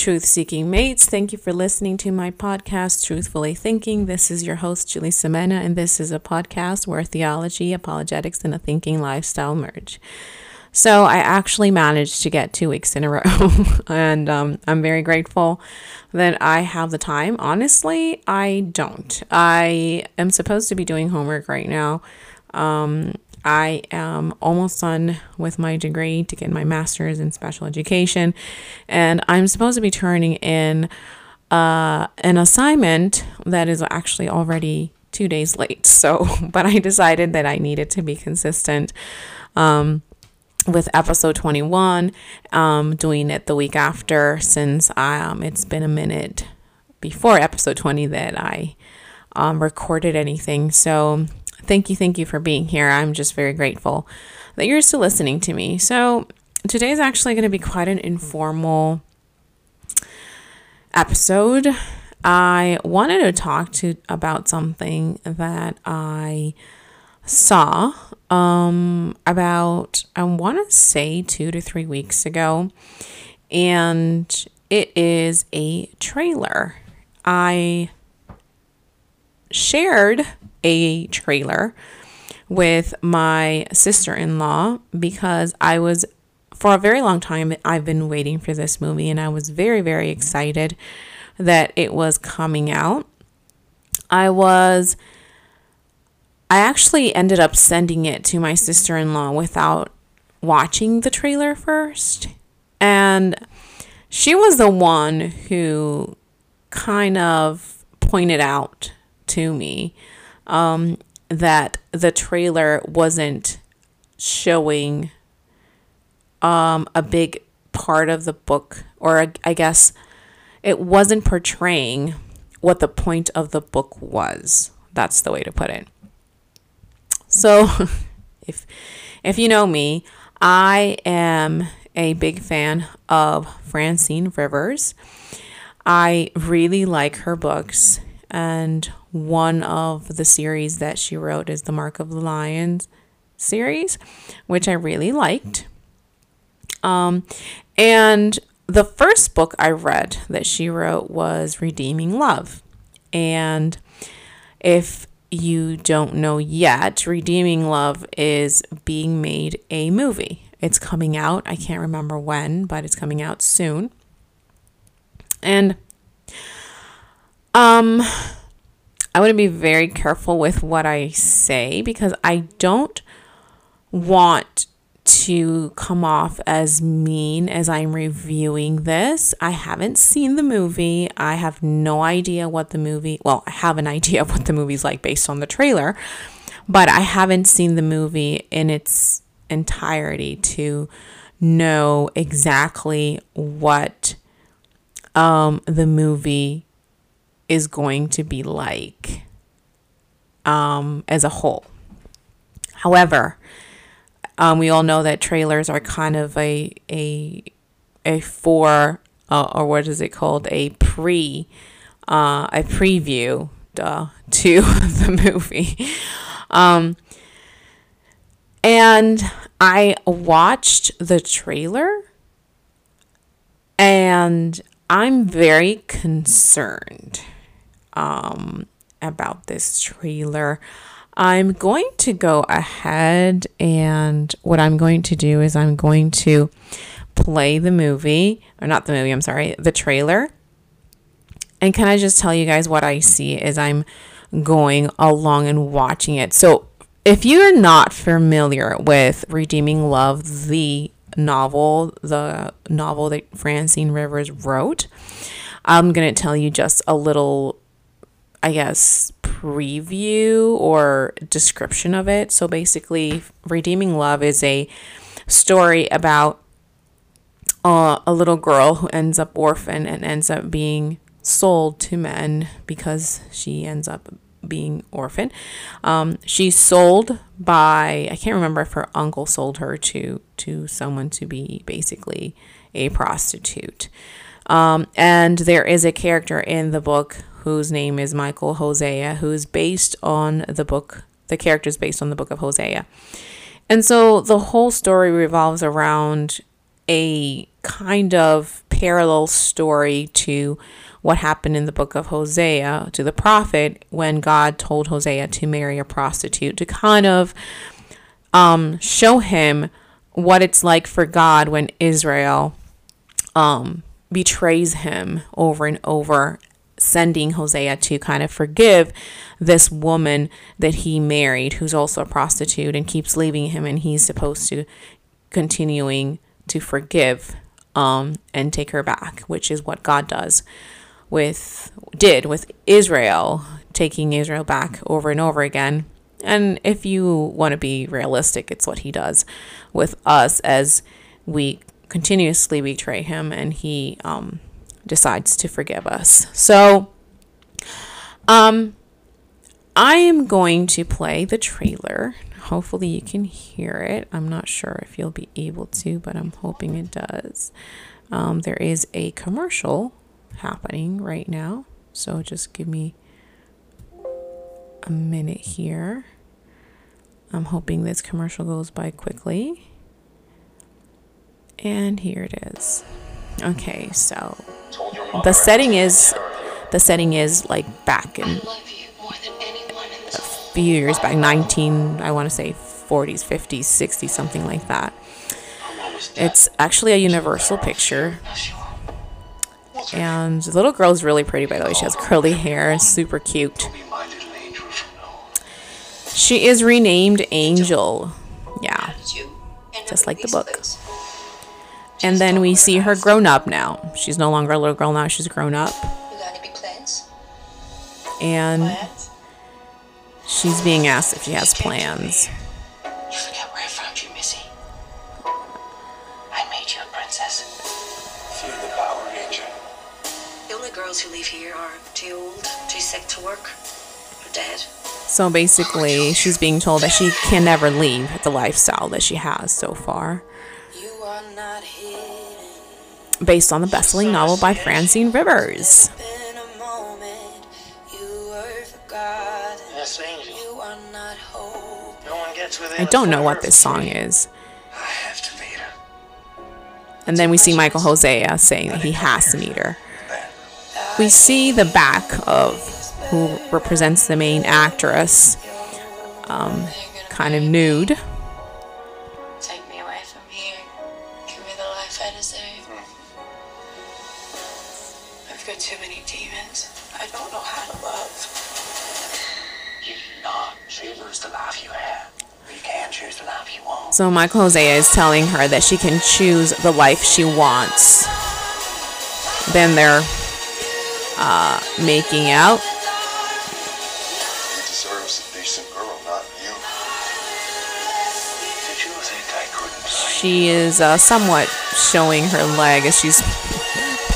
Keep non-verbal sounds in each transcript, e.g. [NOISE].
Truth seeking mates. Thank you for listening to my podcast, Truthfully Thinking. This is your host, Julie Semena, and this is a podcast where theology, apologetics, and a thinking lifestyle merge. So, I actually managed to get two weeks in a row, [LAUGHS] and um, I'm very grateful that I have the time. Honestly, I don't. I am supposed to be doing homework right now. Um, I am almost done with my degree to get my master's in special education, and I'm supposed to be turning in uh, an assignment that is actually already two days late. [LAUGHS] So, but I decided that I needed to be consistent. Um, with episode 21, um, doing it the week after since um, it's been a minute before episode 20 that I um, recorded anything. So thank you, thank you for being here. I'm just very grateful that you're still listening to me. So, today is actually going to be quite an informal episode. I wanted to talk to about something that I saw um about I want to say 2 to 3 weeks ago and it is a trailer. I shared a trailer with my sister in law because I was, for a very long time, I've been waiting for this movie and I was very, very excited that it was coming out. I was, I actually ended up sending it to my sister in law without watching the trailer first. And she was the one who kind of pointed out to me um, that the trailer wasn't showing um, a big part of the book, or I guess it wasn't portraying what the point of the book was. That's the way to put it. So, [LAUGHS] if if you know me, I am a big fan of Francine Rivers. I really like her books, and one of the series that she wrote is the Mark of the Lions series, which I really liked. Um, and the first book I read that she wrote was Redeeming Love. And if you don't know yet, Redeeming Love is being made a movie. It's coming out. I can't remember when, but it's coming out soon. And um I want to be very careful with what I say because I don't want to come off as mean as I'm reviewing this. I haven't seen the movie. I have no idea what the movie, well, I have an idea of what the movie's like based on the trailer, but I haven't seen the movie in its entirety to know exactly what um, the movie is going to be like um, as a whole. However, um, we all know that trailers are kind of a a a for uh, or what is it called a pre uh, a preview duh, [LAUGHS] to [LAUGHS] the movie. Um, and I watched the trailer and I'm very concerned um, about this trailer. I'm going to go ahead and what I'm going to do is I'm going to play the movie, or not the movie, I'm sorry, the trailer. And can I just tell you guys what I see as I'm going along and watching it? So, if you're not familiar with Redeeming Love, the novel, the novel that Francine Rivers wrote, I'm going to tell you just a little I guess, preview or description of it. So basically, Redeeming Love is a story about uh, a little girl who ends up orphan and ends up being sold to men because she ends up being orphan. Um, she's sold by I can't remember if her uncle sold her to to someone to be basically a prostitute. Um, and there is a character in the book whose name is Michael Hosea, who's based on the book, the character is based on the book of Hosea. And so the whole story revolves around a kind of parallel story to what happened in the book of Hosea to the prophet when God told Hosea to marry a prostitute to kind of um, show him what it's like for God when Israel um, betrays him over and over, sending Hosea to kind of forgive this woman that he married, who's also a prostitute, and keeps leaving him, and he's supposed to continuing to forgive um, and take her back, which is what God does with did with Israel, taking Israel back over and over again. And if you want to be realistic, it's what he does with us as we continuously betray him and he um, decides to forgive us. So, um, I am going to play the trailer. Hopefully, you can hear it. I'm not sure if you'll be able to, but I'm hoping it does. Um, there is a commercial happening right now. So just give me a minute here. I'm hoping this commercial goes by quickly. And here it is. Okay, so the setting is the setting is like back in a few years back 19 I want to say 40s 50s 60s something like that. It's actually a universal picture. And the little girl's really pretty, by the way. She has curly hair, super cute. She is renamed Angel. Yeah, just like the book. And then we see her grown up now. She's no longer a little girl now, she's grown up. And she's being asked if she has plans. girls who leave here are too old, too sick to work, or dead. So basically, she's being told that she can never leave the lifestyle that she has so far. Based on the best-selling novel by Francine Rivers. I don't know what this song is. And then we see Michael Hosea saying that he has to meet her. We see the back of who represents the main actress, um, kind of nude. So Michael Hosea is telling her that she can choose the life she wants. Then they're uh, making out. She is uh, somewhat showing her leg as she's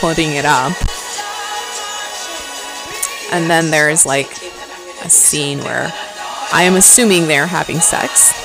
putting it up. And then there's like a scene where I am assuming they're having sex.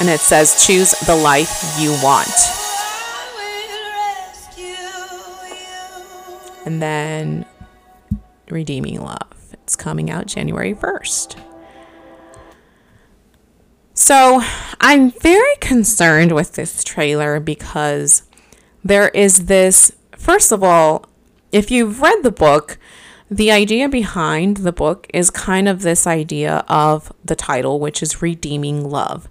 And it says choose the life you want. And then Redeeming Love. It's coming out January 1st. So I'm very concerned with this trailer because there is this, first of all, if you've read the book, the idea behind the book is kind of this idea of the title, which is Redeeming Love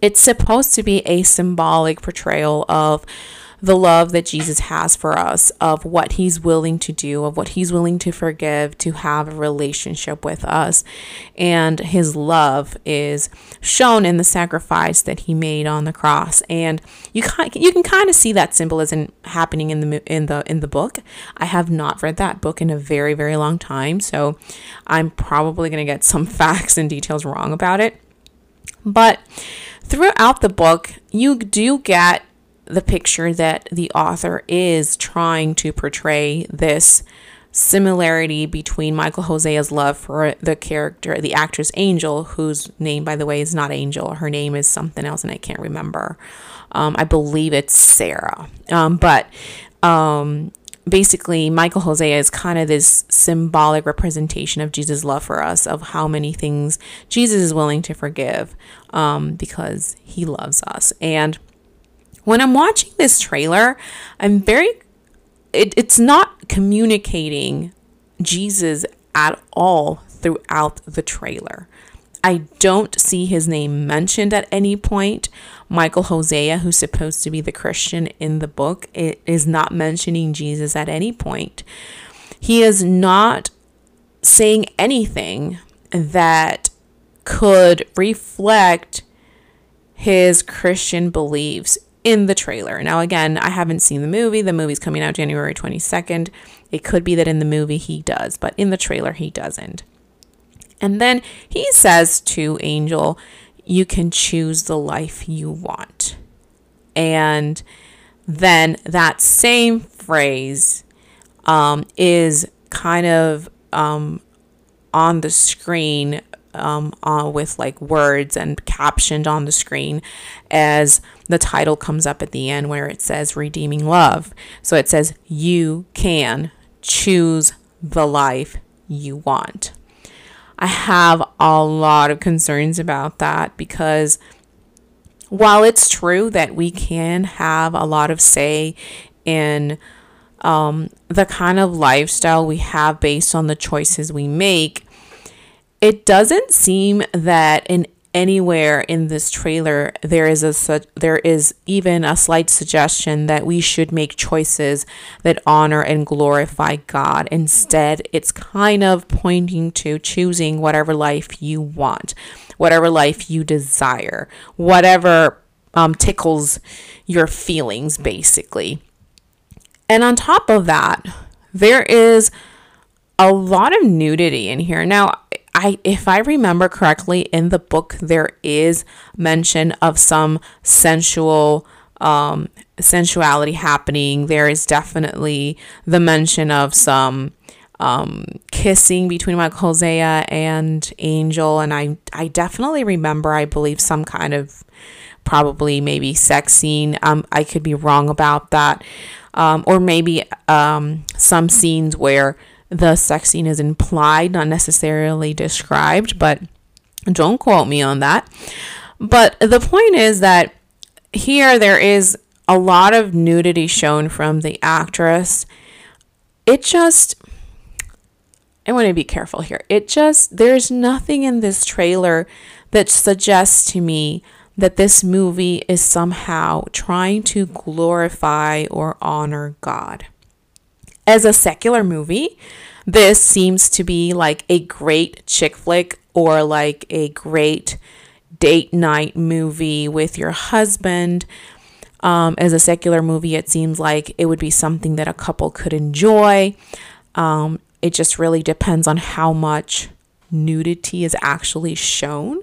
it's supposed to be a symbolic portrayal of the love that Jesus has for us, of what he's willing to do, of what he's willing to forgive, to have a relationship with us. And his love is shown in the sacrifice that he made on the cross. And you can you can kind of see that symbolism happening in the in the in the book. I have not read that book in a very very long time, so I'm probably going to get some [LAUGHS] facts and details wrong about it. But throughout the book, you do get the picture that the author is trying to portray this similarity between Michael Hosea's love for the character, the actress Angel, whose name, by the way, is not Angel. Her name is something else, and I can't remember. Um, I believe it's Sarah. Um, but um, basically Michael Hosea is kind of this symbolic representation of Jesus' love for us, of how many things Jesus is willing to forgive um, because he loves us. And when I'm watching this trailer, I'm very, it, it's not communicating Jesus at all throughout the trailer. I don't see his name mentioned at any point. Michael Hosea, who's supposed to be the Christian in the book, is not mentioning Jesus at any point. He is not saying anything that could reflect his Christian beliefs in the trailer. Now, again, I haven't seen the movie. The movie's coming out January 22nd. It could be that in the movie he does, but in the trailer he doesn't. And then he says to Angel, you can choose the life you want. And then that same phrase um, is kind of um, on the screen um, uh, with like words and captioned on the screen as the title comes up at the end where it says redeeming love. So it says, You can choose the life you want. I have a lot of concerns about that because while it's true that we can have a lot of say in um, the kind of lifestyle we have based on the choices we make, it doesn't seem that in anywhere in this trailer there is a there is even a slight suggestion that we should make choices that honor and glorify God. Instead, it's kind of pointing to choosing whatever life you want, whatever life you desire, whatever um, tickles your feelings, basically. And on top of that, there is a lot of nudity in here. Now, I if I remember correctly in the book there is mention of some sensual um sensuality happening. There is definitely the mention of some um, kissing between Michael Hosea and Angel, and I I definitely remember I believe some kind of probably maybe sex scene. Um, I could be wrong about that, um, or maybe um, some scenes where the sex scene is implied, not necessarily described, but don't quote me on that. But the point is that here there is a lot of nudity shown from the actress. It just, I want to be careful here. It just, there's nothing in this trailer that suggests to me that this movie is somehow trying to glorify or honor God as a secular movie, this seems to be like a great chick flick or like a great date night movie with your husband. Um, as a secular movie, it seems like it would be something that a couple could enjoy. Um, it just really depends on how much nudity is actually shown.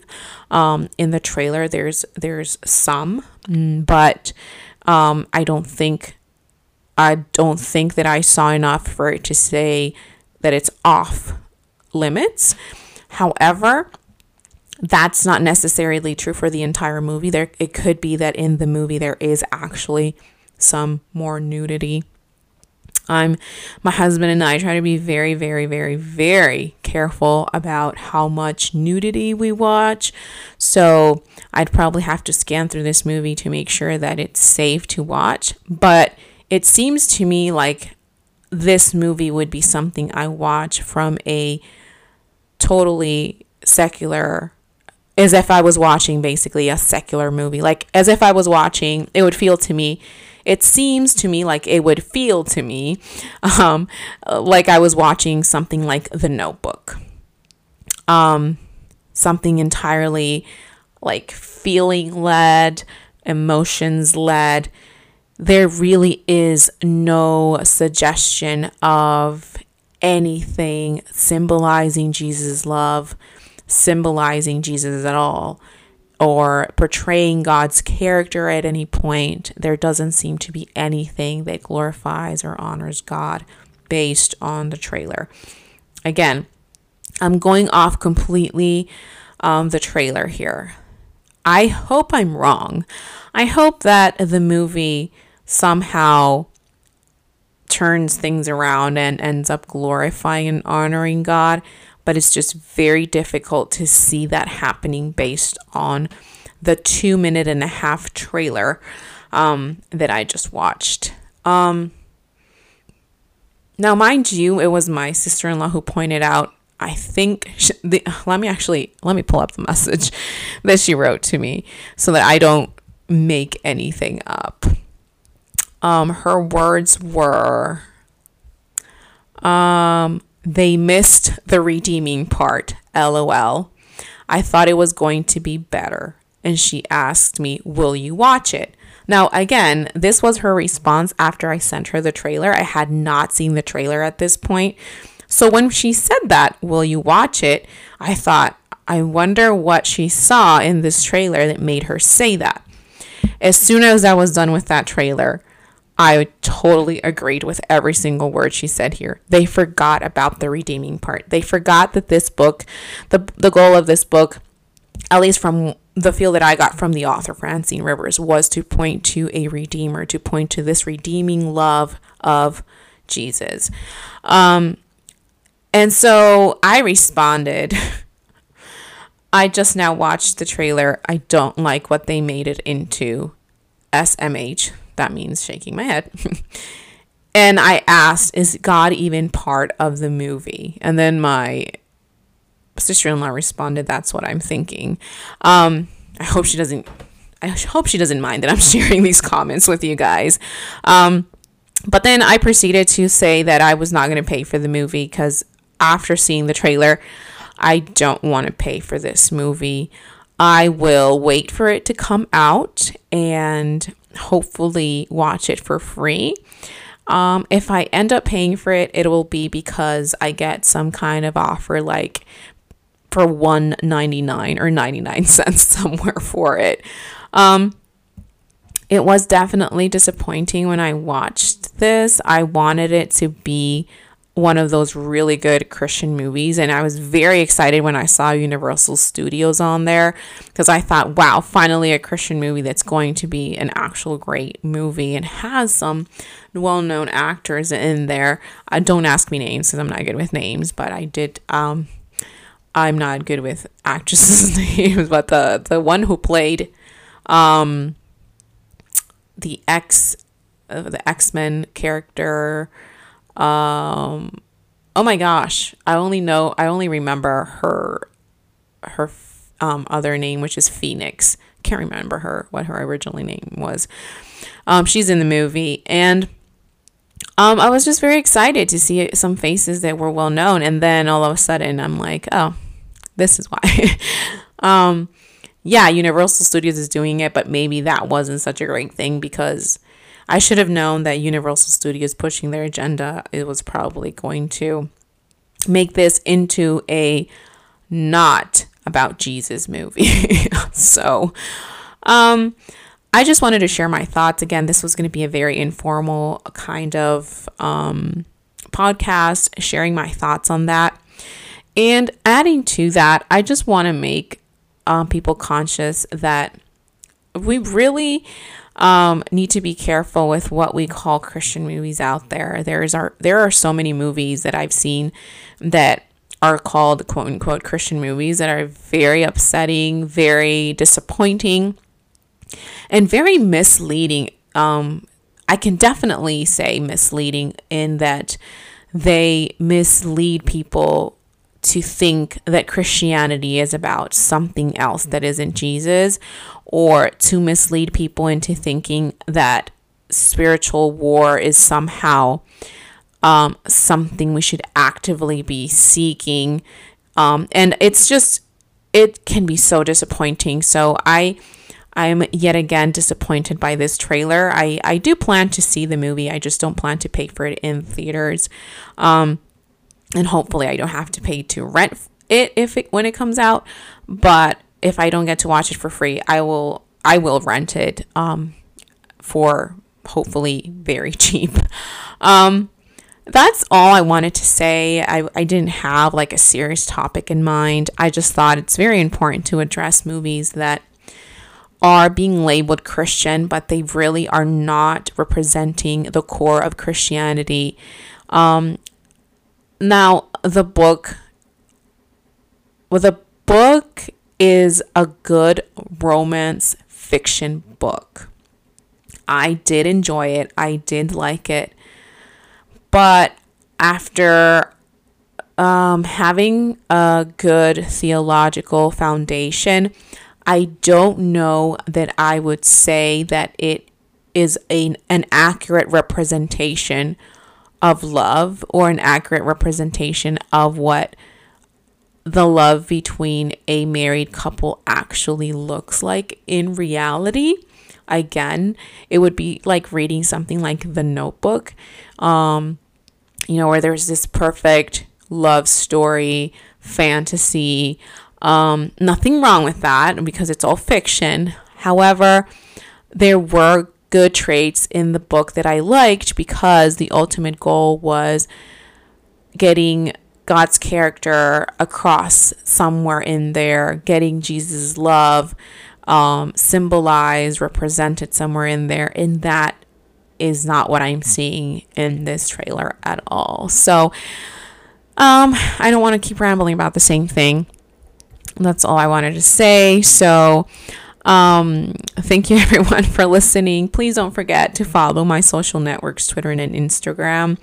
Um, in the trailer, there's there's some, mm, but um, I don't think I don't think that I saw enough for it to say that it's off limits. However, that's not necessarily true for the entire movie. There it could be that in the movie there is actually some more nudity. I'm my husband and I try to be very very very very careful about how much nudity we watch. So, I'd probably have to scan through this movie to make sure that it's safe to watch, but it seems to me like this movie would be something I watch from a totally secular as if I was watching basically a secular movie. Like as if I was watching, it would feel to me it seems to me like it would feel to me [LAUGHS] um, like I was watching something like The Notebook. Um, something entirely like feeling led, emotions led there really is no suggestion of anything symbolizing Jesus' love, symbolizing Jesus at all, or portraying God's character at any point. There doesn't seem to be anything that glorifies or honors God based on the trailer. Again, I'm going off completely um, the trailer here. I hope I'm wrong. I hope that the movie somehow turns things around and ends up glorifying and honoring God. But it's just very difficult to see that happening based on the two minute and a half trailer um, that I just watched. Um, now, mind you, it was my sister in law who pointed out. I think she, the, let me actually let me pull up the message [LAUGHS] that she wrote to me so that I don't make anything up. Um, her words were, um, they missed the redeeming part. LOL. I thought it was going to be better. And she asked me, Will you watch it? Now, again, this was her response after I sent her the trailer. I had not seen the trailer at this point. So when she said that, Will you watch it? I thought, I wonder what she saw in this trailer that made her say that. As soon as I was done with that trailer, I totally agreed with every single word she said here. They forgot about the redeeming part. They forgot that this book, the the goal of this book, at least from the feel that I got from the author Francine Rivers, was to point to a redeemer, to point to this redeeming love of Jesus. Um, and so I responded. [LAUGHS] I just now watched the trailer. I don't like what they made it into. SMH. That means shaking my head. [LAUGHS] and I asked, is God even part of the movie? And then my sister in law responded, that's what I'm thinking. Um, I hope she doesn't. I hope she doesn't mind that I'm [LAUGHS] sharing these comments with you guys. Um, but then I proceeded to say that I was not going to pay for the movie because after seeing the trailer, I don't want to pay for this movie. I will wait for it to come out and hopefully watch it for free. Um, if I end up paying for it, it will be because I get some kind of offer like for 1.99 or 99 [LAUGHS] cents somewhere for it. Um, it was definitely disappointing when I watched this. I wanted it to be one of those really good Christian movies. And I was very excited when I saw Universal Studios on there because I thought, wow, finally a Christian movie that's going to be an actual great movie and has some well known actors in there. Uh, don't ask me names because I'm not good with names, but I did. Um, I'm not good with actresses' [LAUGHS] names, but the, the one who played um, the X, uh, the X Men character um, oh my gosh, I only know, I only remember her, her um, other name, which is Phoenix. Can't remember her, what her original name was. Um, she's in the movie. And um, I was just very excited to see some faces that were well known. And then all of a sudden, I'm like, oh, this is why. [LAUGHS] um, yeah, Universal Studios is doing it, but maybe that wasn't such a great thing because I should have known that Universal Studios pushing their agenda it was probably going to make this into a not about Jesus movie. [LAUGHS] so um I just wanted to share my thoughts again. This was going to be a very informal kind of um podcast sharing my thoughts on that. And adding to that, I just want to make um, people conscious that we really um, need to be careful with what we call Christian movies out there. There's are there are so many movies that I've seen that are called quote unquote Christian movies that are very upsetting, very disappointing, and very misleading. Um, I can definitely say misleading in that they mislead people to think that Christianity is about something else that isn't Jesus, or to mislead people into thinking that spiritual war is somehow um, something we should actively be seeking. Um, and it's just, it can be so disappointing. So I. I am yet again disappointed by this trailer. I, I do plan to see the movie. I just don't plan to pay for it in theaters. Um, and hopefully I don't have to pay to rent it if it when it comes out. But if I don't get to watch it for free, I will I will rent it um, for hopefully very [LAUGHS] cheap. Um, that's all I wanted to say. I, I didn't have like a serious topic in mind. I just thought it's very important to address movies that are being labeled Christian, but they really are not representing the core of Christianity. Um, now, the book, well, the book is a good romance fiction book. I did enjoy it. I did like it. But after um, having a good theological foundation, I don't know that I would say that it is a, an accurate representation of love or an accurate representation of what the love between a married couple actually looks like in reality. Again, it would be like reading something like The Notebook, um, you know, where there's this perfect love story, fantasy. Um, nothing wrong with that because it's all fiction. However, there were good traits in the book that I liked because the ultimate goal was getting God's character across somewhere in there, getting Jesus' love um, symbolized, represented somewhere in there. And that is not what I'm seeing in this trailer at all. So, um, I don't want to keep rambling about the same thing. That's all I wanted to say. So, um, thank you [LAUGHS] everyone for listening. Please don't forget to follow my social networks, Twitter and Instagram.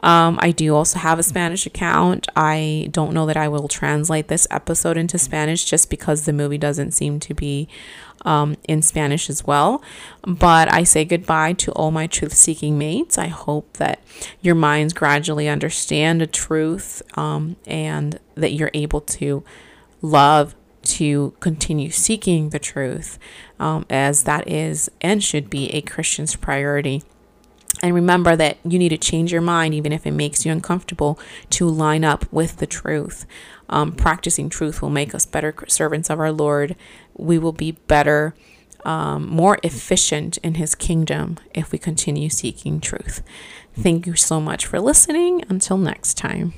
Um, I do also have a Spanish account. I don't know that I will translate this episode into Spanish just because the movie doesn't seem to be um, in Spanish as well. But I say goodbye to all my truth seeking mates. I hope that your minds gradually understand the truth um, and that you're able to love to continue seeking the truth, um, as that is and should be a Christian's priority. And remember that you need to change your mind, even if it makes you uncomfortable, to line up with the truth. Um, practicing truth will make us better servants of our Lord. We will be better, um, more efficient in His kingdom if we continue seeking truth. Thank you so much for listening. Until next time.